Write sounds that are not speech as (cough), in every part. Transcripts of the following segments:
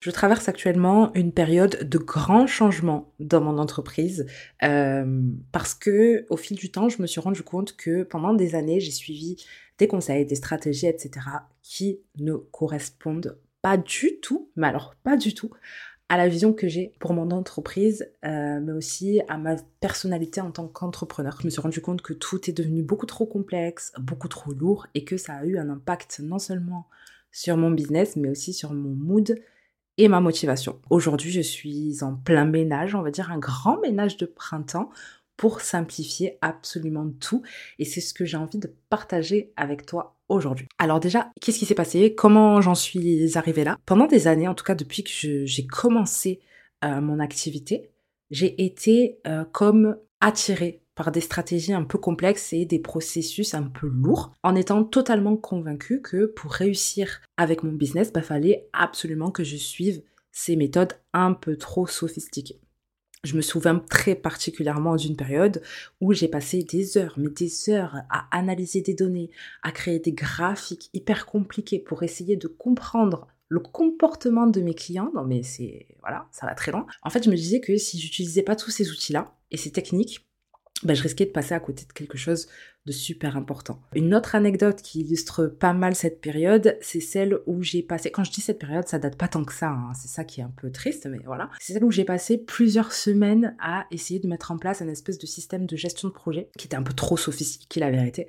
Je traverse actuellement une période de grands changements dans mon entreprise euh, parce que au fil du temps, je me suis rendu compte que pendant des années, j'ai suivi des conseils, des stratégies, etc. qui ne correspondent pas du tout, mais alors pas du tout, à la vision que j'ai pour mon entreprise, euh, mais aussi à ma personnalité en tant qu'entrepreneur. Je me suis rendu compte que tout est devenu beaucoup trop complexe, beaucoup trop lourd et que ça a eu un impact non seulement sur mon business, mais aussi sur mon mood et ma motivation. Aujourd'hui, je suis en plein ménage, on va dire un grand ménage de printemps pour simplifier absolument tout. Et c'est ce que j'ai envie de partager avec toi aujourd'hui. Alors déjà, qu'est-ce qui s'est passé? Comment j'en suis arrivée là? Pendant des années, en tout cas depuis que j'ai commencé euh, mon activité, j'ai été euh, comme attirée par des stratégies un peu complexes et des processus un peu lourds, en étant totalement convaincue que pour réussir avec mon business, il bah, fallait absolument que je suive ces méthodes un peu trop sophistiquées. Je me souviens très particulièrement d'une période où j'ai passé des heures, mais des heures à analyser des données, à créer des graphiques hyper compliqués pour essayer de comprendre le comportement de mes clients. Non mais c'est voilà, ça va très loin. En fait, je me disais que si j'utilisais pas tous ces outils-là et ces techniques, ben, je risquais de passer à côté de quelque chose de super important. Une autre anecdote qui illustre pas mal cette période, c'est celle où j'ai passé, quand je dis cette période, ça date pas tant que ça, hein, c'est ça qui est un peu triste, mais voilà. C'est celle où j'ai passé plusieurs semaines à essayer de mettre en place un espèce de système de gestion de projet qui était un peu trop sophistiqué, la vérité,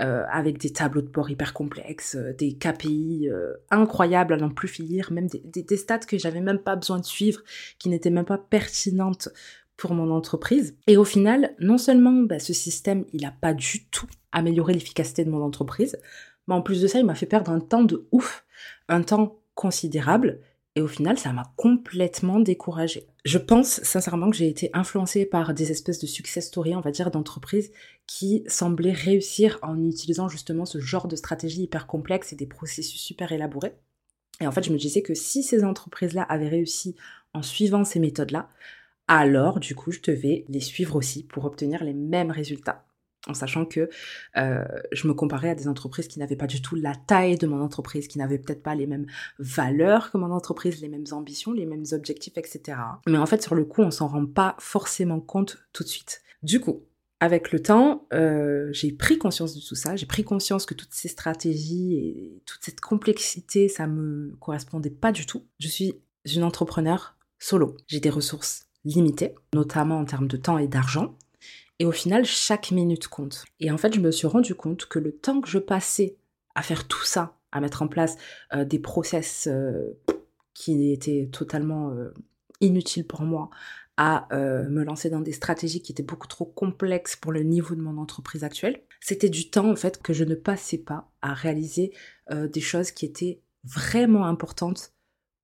euh, avec des tableaux de bord hyper complexes, euh, des KPI euh, incroyables à n'en plus finir, même des, des stats que j'avais même pas besoin de suivre, qui n'étaient même pas pertinentes pour mon entreprise. Et au final, non seulement bah, ce système, il n'a pas du tout amélioré l'efficacité de mon entreprise, mais en plus de ça, il m'a fait perdre un temps de ouf, un temps considérable. Et au final, ça m'a complètement découragée. Je pense sincèrement que j'ai été influencée par des espèces de success stories, on va dire, d'entreprises qui semblaient réussir en utilisant justement ce genre de stratégie hyper complexe et des processus super élaborés. Et en fait, je me disais que si ces entreprises-là avaient réussi en suivant ces méthodes-là, alors du coup je devais les suivre aussi pour obtenir les mêmes résultats. En sachant que euh, je me comparais à des entreprises qui n'avaient pas du tout la taille de mon entreprise, qui n'avaient peut-être pas les mêmes valeurs que mon entreprise, les mêmes ambitions, les mêmes objectifs, etc. Mais en fait, sur le coup, on s'en rend pas forcément compte tout de suite. Du coup, avec le temps, euh, j'ai pris conscience de tout ça. J'ai pris conscience que toutes ces stratégies et toute cette complexité, ça me correspondait pas du tout. Je suis une entrepreneur solo. J'ai des ressources limité, notamment en termes de temps et d'argent. Et au final, chaque minute compte. Et en fait, je me suis rendu compte que le temps que je passais à faire tout ça, à mettre en place euh, des process euh, qui étaient totalement euh, inutiles pour moi, à me lancer dans des stratégies qui étaient beaucoup trop complexes pour le niveau de mon entreprise actuelle, c'était du temps en fait que je ne passais pas à réaliser des choses qui étaient vraiment importantes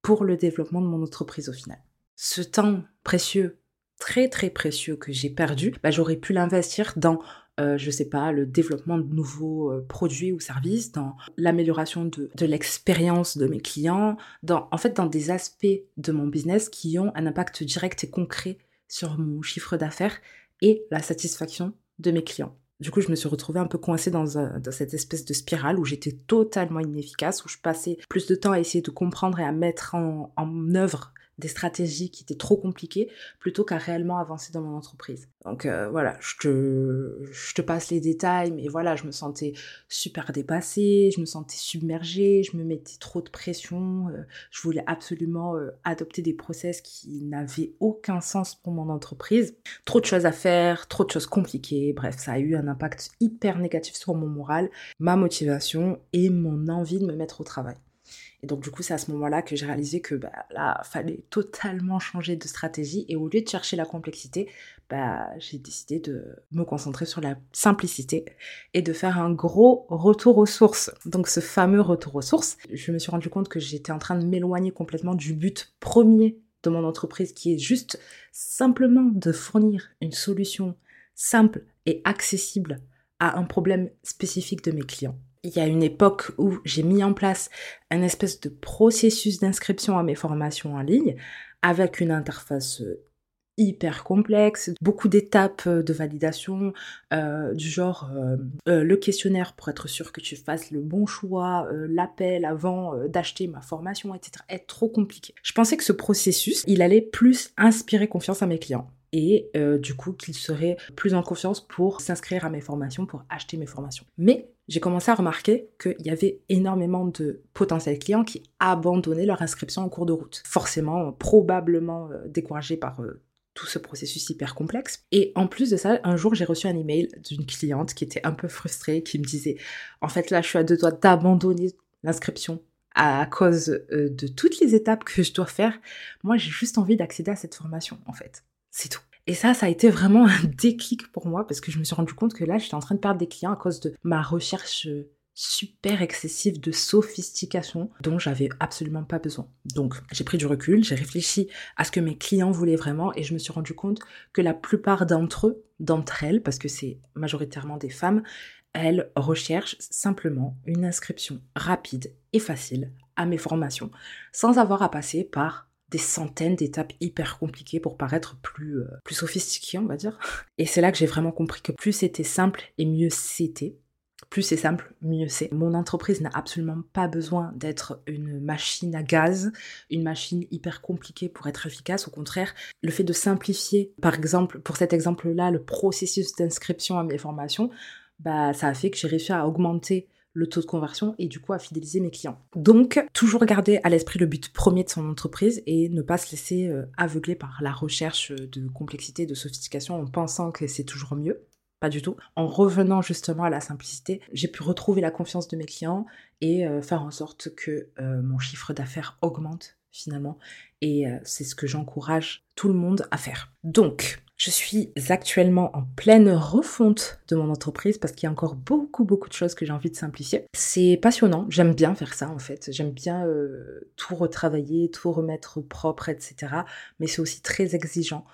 pour le développement de mon entreprise au final ce temps précieux, très très précieux que j'ai perdu, bah, j'aurais pu l'investir dans, euh, je sais pas, le développement de nouveaux euh, produits ou services, dans l'amélioration de, de l'expérience de mes clients, dans, en fait, dans des aspects de mon business qui ont un impact direct et concret sur mon chiffre d'affaires et la satisfaction de mes clients. Du coup, je me suis retrouvée un peu coincée dans, dans cette espèce de spirale où j'étais totalement inefficace, où je passais plus de temps à essayer de comprendre et à mettre en œuvre des stratégies qui étaient trop compliquées plutôt qu'à réellement avancer dans mon entreprise. Donc euh, voilà, je te, passe les détails, mais voilà, je me sentais super dépassée, je me sentais submergée, je me mettais trop de pression, euh, je voulais absolument euh, adopter des process qui n'avaient aucun sens pour mon entreprise. Trop de choses à faire, trop de choses compliquées, bref, ça a eu un impact hyper négatif sur mon moral, ma motivation et mon envie de me mettre au travail. Et donc du coup, c'est à ce moment-là que j'ai réalisé que bah, là, fallait totalement changer de stratégie. Et au lieu de chercher la complexité, bah, j'ai décidé de me concentrer sur la simplicité et de faire un gros retour aux sources. Donc ce fameux retour aux sources, je me suis rendu compte que j'étais en train de m'éloigner complètement du but premier de mon entreprise, qui est juste simplement de fournir une solution simple et accessible à un problème spécifique de mes clients il y a une époque où j'ai mis en place un espèce de processus d'inscription à mes formations en ligne avec une interface euh, hyper complexe, beaucoup d'étapes euh, de validation, euh, du genre le questionnaire pour être sûr que tu fasses le bon choix, l'appel avant d'acheter ma formation, etc. est trop compliqué. Je pensais que ce processus, il allait plus inspirer confiance à mes clients et du coup qu'ils seraient plus en confiance pour s'inscrire à mes formations, pour acheter mes formations. Mais j'ai commencé à remarquer qu'il y avait énormément de potentiels clients qui abandonnaient leur inscription en cours de route. Forcément, probablement euh, découragés par euh, tout ce processus hyper complexe. Et en plus de ça, un jour, j'ai reçu un email d'une cliente qui était un peu frustrée, qui me disait, en fait, là, je suis à deux doigts d'abandonner l'inscription à cause euh, de toutes les étapes que je dois faire. Moi, j'ai juste envie d'accéder à cette formation, en fait. C'est tout. Et ça, ça a été vraiment un (laughs) déclic pour moi parce que je me suis rendu compte que là, j'étais en train de perdre des clients à cause de ma recherche euh, super excessive de sophistication dont j'avais absolument pas besoin. Donc, j'ai pris du recul, j'ai réfléchi à ce que mes clients voulaient vraiment et je me suis rendu compte que la plupart d'entre eux, d'entre elles, parce que c'est majoritairement des femmes, elles recherchent simplement une inscription rapide et facile à mes formations sans avoir à passer par des centaines d'étapes hyper compliquées pour paraître plus, euh, plus sophistiqué, on va dire. Et c'est là que j'ai vraiment compris que plus c'était simple et mieux c'était. Plus c'est simple, mieux c'est. Mon entreprise n'a absolument pas besoin d'être une machine à gaz, une machine hyper compliquée pour être efficace. Au contraire, le fait de simplifier, par exemple, pour cet exemple-là, le processus d'inscription à mes formations, bah, ça a fait que j'ai réussi à augmenter le taux de conversion et du coup à fidéliser mes clients. Donc, toujours garder à l'esprit le but premier de son entreprise et ne pas se laisser euh, aveugler par la recherche de complexité, de sophistication en pensant que c'est toujours mieux. Pas du tout. En revenant justement à la simplicité, j'ai pu retrouver la confiance de mes clients et euh, faire en sorte que euh, mon chiffre d'affaires augmente finalement. Et c'est ce que j'encourage tout le monde à faire. Donc, je suis actuellement en pleine refonte de mon entreprise parce qu'il y a encore beaucoup beaucoup de choses que j'ai envie de simplifier. C'est passionnant, j'aime bien faire ça en fait. J'aime bien euh, tout retravailler, tout remettre propre, etc. Mais c'est aussi très exigeant.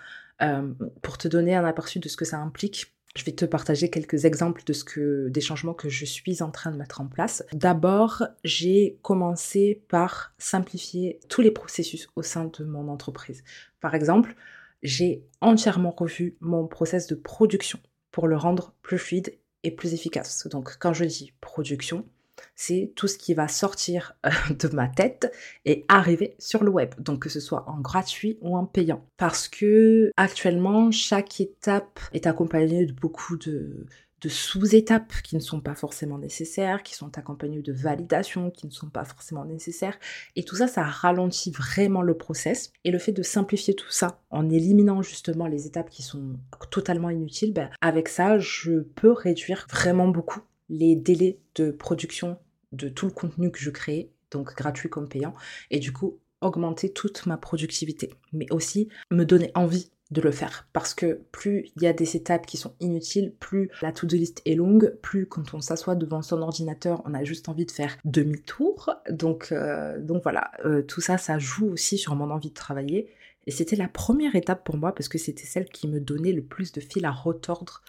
Euh, pour te donner un aperçu de ce que ça implique, je vais te partager quelques exemples de ce que, des changements que je suis en train de mettre en place. D'abord, j'ai commencé par simplifier tous les processus au sein de mon entreprise. Par exemple, j'ai entièrement revu mon process de production pour le rendre plus fluide et plus efficace. Donc quand je dis production, c'est tout ce qui va sortir euh, de ma tête et arriver sur le web. Donc que ce soit en gratuit ou en payant. Parce que actuellement, chaque étape est accompagnée de beaucoup de, de sous-étapes qui ne sont pas forcément nécessaires, qui sont accompagnées de validations qui ne sont pas forcément nécessaires. Et tout ça, ça ralentit vraiment le process. Et le fait de simplifier tout ça en éliminant justement les étapes qui sont totalement inutiles, ben, avec ça, je peux réduire vraiment beaucoup les délais de production de tout le contenu que je crée, donc gratuit comme payant, et du coup augmenter toute ma productivité, mais aussi me donner envie de le faire parce que plus il y a des étapes qui sont inutiles, plus la to-do list est longue, plus quand on s'assoit devant son ordinateur, on a juste envie de faire demi-tour. Donc, euh, donc voilà, euh, tout ça, ça joue aussi sur mon envie de travailler. Et c'était la première étape pour moi parce que c'était celle qui me donnait le plus de fil à retordre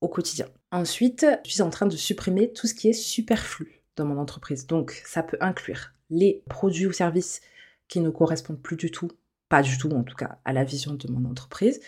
au quotidien. Ensuite, je suis en train de supprimer tout ce qui est superflu dans mon entreprise. Donc ça peut inclure les produits ou services qui ne correspondent plus du tout pas du tout en tout cas à la vision de mon entreprise,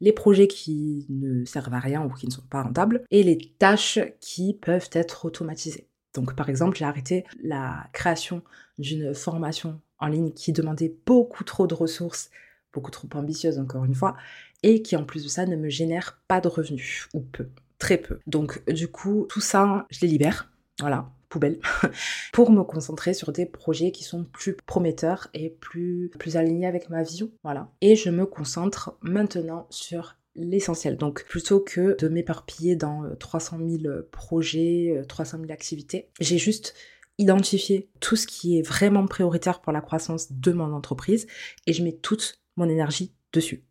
les projets qui ne servent à rien ou qui ne sont pas rentables, et les tâches qui peuvent être automatisées. Donc par exemple, j'ai arrêté la création d'une formation en ligne qui demandait beaucoup trop de ressources, beaucoup trop ambitieuse encore une fois, et qui en plus de ça ne me génère pas de revenus, ou peu, très peu. Donc du coup, tout ça, je les libère. Voilà, poubelle (laughs) pour me concentrer sur des projets qui sont plus prometteurs et plus, plus alignés avec ma vision. Voilà. Et je me concentre maintenant sur l'essentiel. Donc plutôt que de m'éparpiller dans 300 euh, 000 projets, 300 euh, 000 activités, j'ai juste identifié tout ce qui est vraiment prioritaire pour la croissance de mon entreprise et je mets toute mon énergie dessus.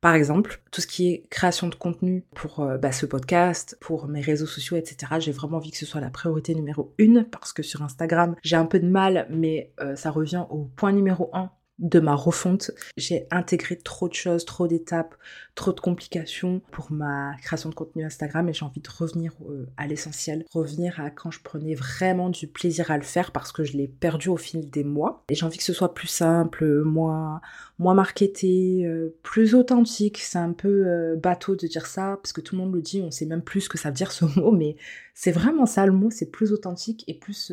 Par exemple, tout ce qui est création de contenu pour euh, bah, ce podcast, pour mes réseaux sociaux, etc. J'ai vraiment envie que ce soit la priorité numéro une parce que sur Instagram, j'ai un peu de mal, mais euh, ça revient au point numéro un de ma refonte. J'ai intégré trop de choses, trop d'étapes, trop de complications pour ma création de contenu Instagram et j'ai envie de revenir euh, à l'essentiel, revenir à quand je prenais vraiment du plaisir à le faire parce que je l'ai perdu au fil des mois. Et j'ai envie que ce soit plus simple, moins, moins marketé, euh, plus authentique. C'est un peu euh, bateau de dire ça parce que tout le monde le dit, on sait même plus ce que ça veut dire ce mot, mais c'est vraiment ça le mot, c'est plus authentique et plus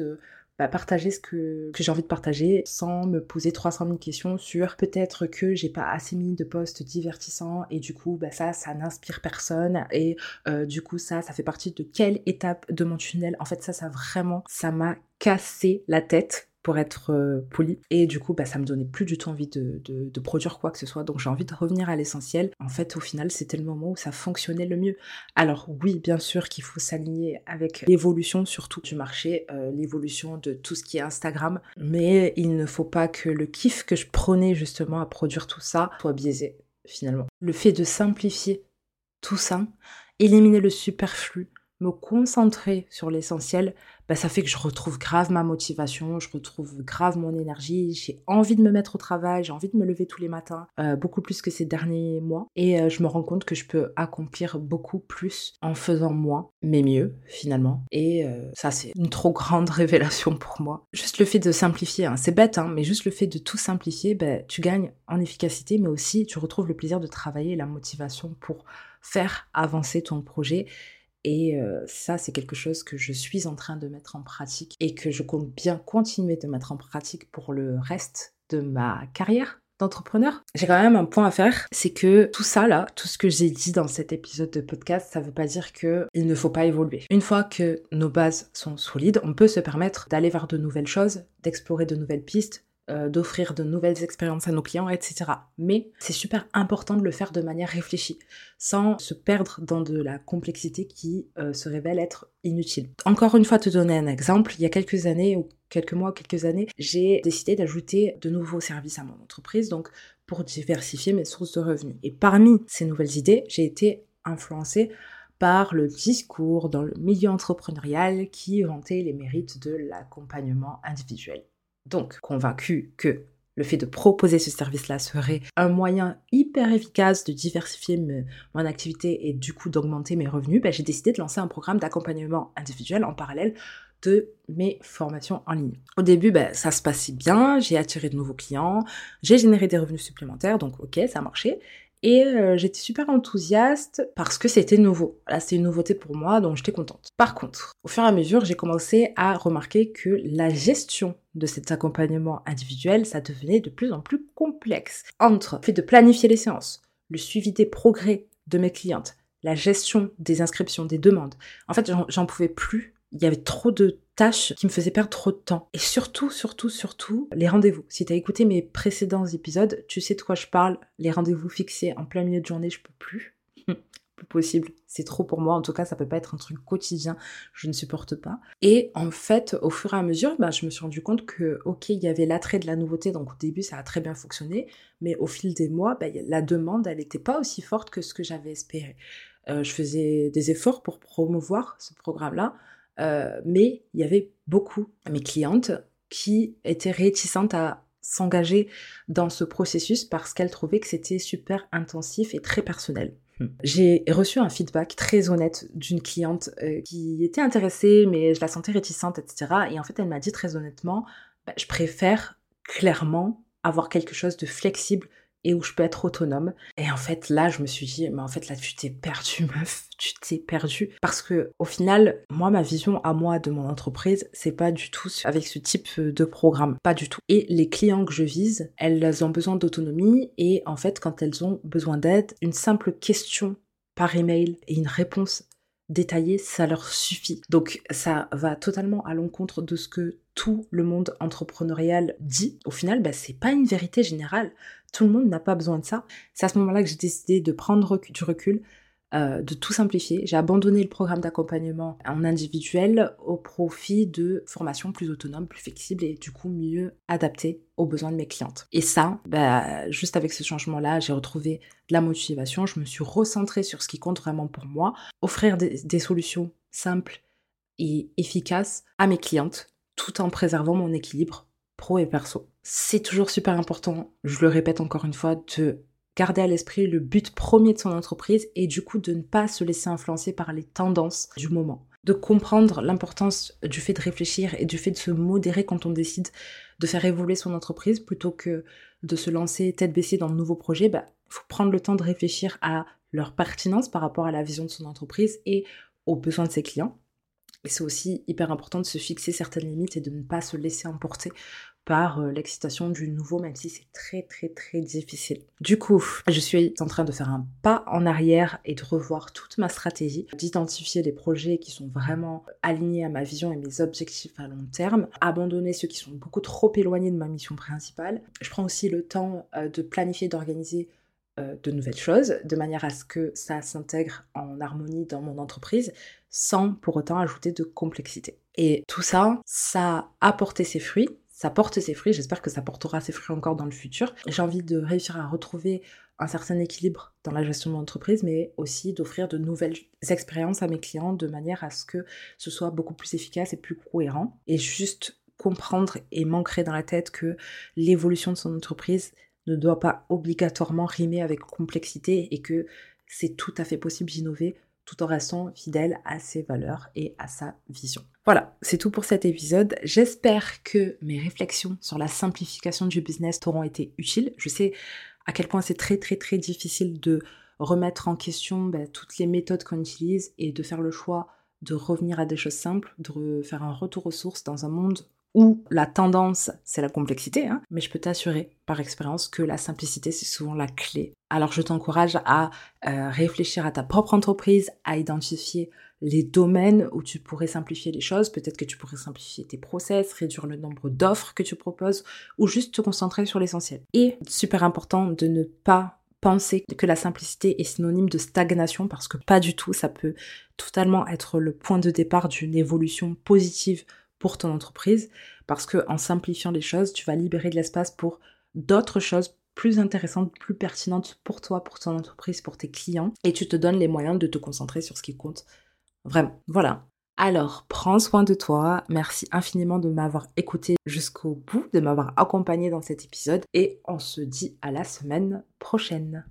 bah, partager ce que, j'ai envie de partager sans me poser 300 000 questions sur peut-être que j'ai pas assez mis de posts divertissants et du coup bah, ça ça n'inspire personne et euh, du coup ça ça fait partie de quelle étape de mon tunnel? En fait ça ça vraiment ça m'a cassé la tête pour être euh, poli. Et du coup, bah, ça me donnait plus du tout envie de, de, produire quoi que ce soit. Donc j'ai envie de revenir à l'essentiel. En fait, au final, c'était le moment où ça fonctionnait le mieux. Alors oui, bien sûr qu'il faut s'aligner avec l'évolution surtout du marché, euh, l'évolution de tout ce qui est Instagram. Mais il ne faut pas que le kiff que je prenais justement à produire tout ça soit biaisé finalement. Le fait de simplifier tout ça, éliminer le superflu, me concentrer sur l'essentiel, bah, ça fait que je retrouve grave ma motivation, je retrouve grave mon énergie, j'ai envie de me mettre au travail, j'ai envie de me lever tous les matins, euh, beaucoup plus que ces derniers mois. Et euh, je me rends compte que je peux accomplir beaucoup plus en faisant moins, mais mieux finalement. Et euh, ça, c'est une trop grande (laughs) révélation pour moi. Juste le fait de simplifier, hein, c'est bête, hein, mais juste le fait de tout simplifier, bah, tu gagnes en efficacité, mais aussi tu retrouves le plaisir de travailler et la motivation pour faire avancer ton projet. Et euh, ça, c'est quelque chose que je suis en train de mettre en pratique et que je compte bien continuer de mettre en pratique pour le reste de ma carrière d'entrepreneur. J'ai quand même un point à faire, c'est que tout ça là, tout ce que j'ai dit dans cet épisode de podcast, ça veut pas dire que il ne faut pas évoluer. Une fois que nos bases sont solides, on peut se permettre d'aller vers de nouvelles choses, d'explorer de nouvelles pistes, euh, d'offrir de nouvelles expériences à nos clients, etc. Mais c'est super important de le faire de manière réfléchie, sans se perdre dans de la complexité qui euh, se révèle être inutile. Encore une fois, te donner un exemple, il y a quelques années, ou quelques mois, quelques années, j'ai décidé d'ajouter de nouveaux services à mon entreprise, donc pour diversifier mes sources de revenus. Et parmi ces nouvelles idées, j'ai été influencée par le discours dans le milieu entrepreneurial qui vantait les mérites de l'accompagnement individuel. Donc, convaincu que le fait de proposer ce service-là serait un moyen hyper efficace de diversifier mon activité et du coup d'augmenter mes revenus, ben, j'ai décidé de lancer un programme d'accompagnement individuel en parallèle de mes formations en ligne. Au début, ben, ça se passait bien, j'ai attiré de nouveaux clients, j'ai généré des revenus supplémentaires, donc ok, ça a marché. Et euh, j'étais super enthousiaste parce que c'était nouveau. Là, c'est une nouveauté pour moi, donc j'étais contente. Par contre, au fur et à mesure, j'ai commencé à remarquer que la gestion de cet accompagnement individuel, ça devenait de plus en plus complexe. Entre le fait de planifier les séances, le suivi des progrès de mes clientes, la gestion des inscriptions, des demandes. En fait, j'en pouvais plus. Il y avait trop de tâches qui me faisaient perdre trop de temps. Et surtout, surtout, surtout, les rendez-vous. Si tu as écouté mes précédents épisodes, tu sais de quoi je parle. Les rendez-vous fixés en plein milieu de journée, je peux plus. (laughs) plus possible. C'est trop pour moi. En tout cas, ça peut pas être un truc quotidien. Je ne supporte pas. Et en fait, au fur et à mesure, bah, je me suis rendu compte que, ok, il y avait l'attrait de la nouveauté. Donc au début, ça a très bien fonctionné. Mais au fil des mois, bah, la demande, elle n'était pas aussi forte que ce que j'avais espéré. Euh, je faisais des efforts pour promouvoir ce programme-là. Euh, mais il y avait beaucoup de mes clientes qui étaient réticentes à s'engager dans ce processus parce qu'elles trouvaient que c'était super intensif et très personnel. Hmm. J'ai reçu un feedback très honnête d'une cliente euh, qui était intéressée, mais je la sentais réticente, etc. Et en fait, elle m'a dit très honnêtement, bah, je préfère clairement avoir quelque chose de flexible et où je peux être autonome. Et en fait, là, je me suis dit, mais en fait, là, tu t'es perdu, (laughs) meuf, tu t'es perdu. Parce que, au final, moi, ma vision à moi de mon entreprise, c'est pas du tout avec ce type de programme. Pas du tout. Et les clients que je vise, elles ont besoin d'autonomie et en fait, quand elles ont besoin d'aide, une simple question par email et une réponse détaillée, ça leur suffit. Donc ça va totalement à l'encontre de ce que tout le monde entrepreneurial dit. Au final, bah, c'est pas une vérité générale. Tout le monde n'a pas besoin de ça. C'est à ce moment-là que j'ai décidé de prendre du recul, euh, de tout simplifier. J'ai abandonné le programme d'accompagnement en individuel au profit de formations plus autonomes, plus flexibles et du coup mieux adaptées aux besoins de mes clientes. Et ça, bah, juste avec ce changement-là, j'ai retrouvé de la motivation. Je me suis recentrée sur ce qui compte vraiment pour moi, offrir des solutions simples et efficaces à mes clientes tout en préservant mon équilibre pro et perso. c'est toujours super important, je le répète encore une fois, de garder à l'esprit le but premier de son entreprise et du coup de ne pas se laisser influencer par les tendances du moment. De comprendre l'importance du fait de réfléchir et du fait de se modérer quand on décide de faire évoluer son entreprise plutôt que de se lancer tête baissée dans de nouveaux projets. Il bah, faut prendre le temps de réfléchir à leur pertinence par rapport à la vision de son entreprise et aux besoins de ses clients. Et c'est aussi hyper important de se fixer certaines limites et de ne pas se laisser emporter par euh, l'excitation du nouveau, même si c'est très très très difficile. Du coup, je suis en train de faire un pas en arrière et de revoir toute ma stratégie, d'identifier les projets qui sont vraiment alignés à ma vision et mes objectifs à long terme, abandonner ceux qui sont beaucoup trop éloignés de ma mission principale. Je prends aussi le temps euh, de planifier, d'organiser de nouvelles choses, de manière à ce que ça s'intègre en harmonie dans mon entreprise, sans pour autant ajouter de complexité. Et tout ça, ça a porté ses fruits, ça porte ses fruits, j'espère que ça portera ses fruits encore dans le futur. J'ai envie de réussir à retrouver un certain équilibre dans la gestion de mon entreprise, mais aussi d'offrir de nouvelles expériences à mes clients de manière à ce que ce soit beaucoup plus efficace et plus cohérent. Et juste comprendre et m'ancrer dans la tête que l'évolution de son entreprise ne doit pas obligatoirement rimer avec complexité et que c'est tout à fait possible d'innover tout en restant fidèle à ses valeurs et à sa vision. Voilà, c'est tout pour cet épisode. J'espère que mes réflexions sur la simplification du business t'auront été utiles. Je sais à quel point c'est très très très difficile de remettre en question ben, toutes les méthodes qu'on utilise et de faire le choix de revenir à des choses simples, de faire un retour aux sources dans un monde où la tendance, c'est la complexité, hein. mais je peux t'assurer par expérience que la simplicité, c'est souvent la clé. Alors je t'encourage à euh, réfléchir à ta propre entreprise, à identifier les domaines où tu pourrais simplifier les choses. Peut-être que tu pourrais simplifier tes process, réduire le nombre d'offres que tu proposes, ou juste te concentrer sur l'essentiel. Et super important de ne pas penser que la simplicité est synonyme de stagnation parce que pas du tout, ça peut totalement être le point de départ d'une évolution positive pour ton entreprise parce que en simplifiant les choses, tu vas libérer de l'espace pour d'autres choses plus intéressantes, plus pertinentes pour toi, pour ton entreprise, pour tes clients et tu te donnes les moyens de te concentrer sur ce qui compte vraiment. Voilà. Alors, prends soin de toi. Merci infiniment de m'avoir écouté jusqu'au bout, de m'avoir accompagné dans cet épisode et on se dit à la semaine prochaine.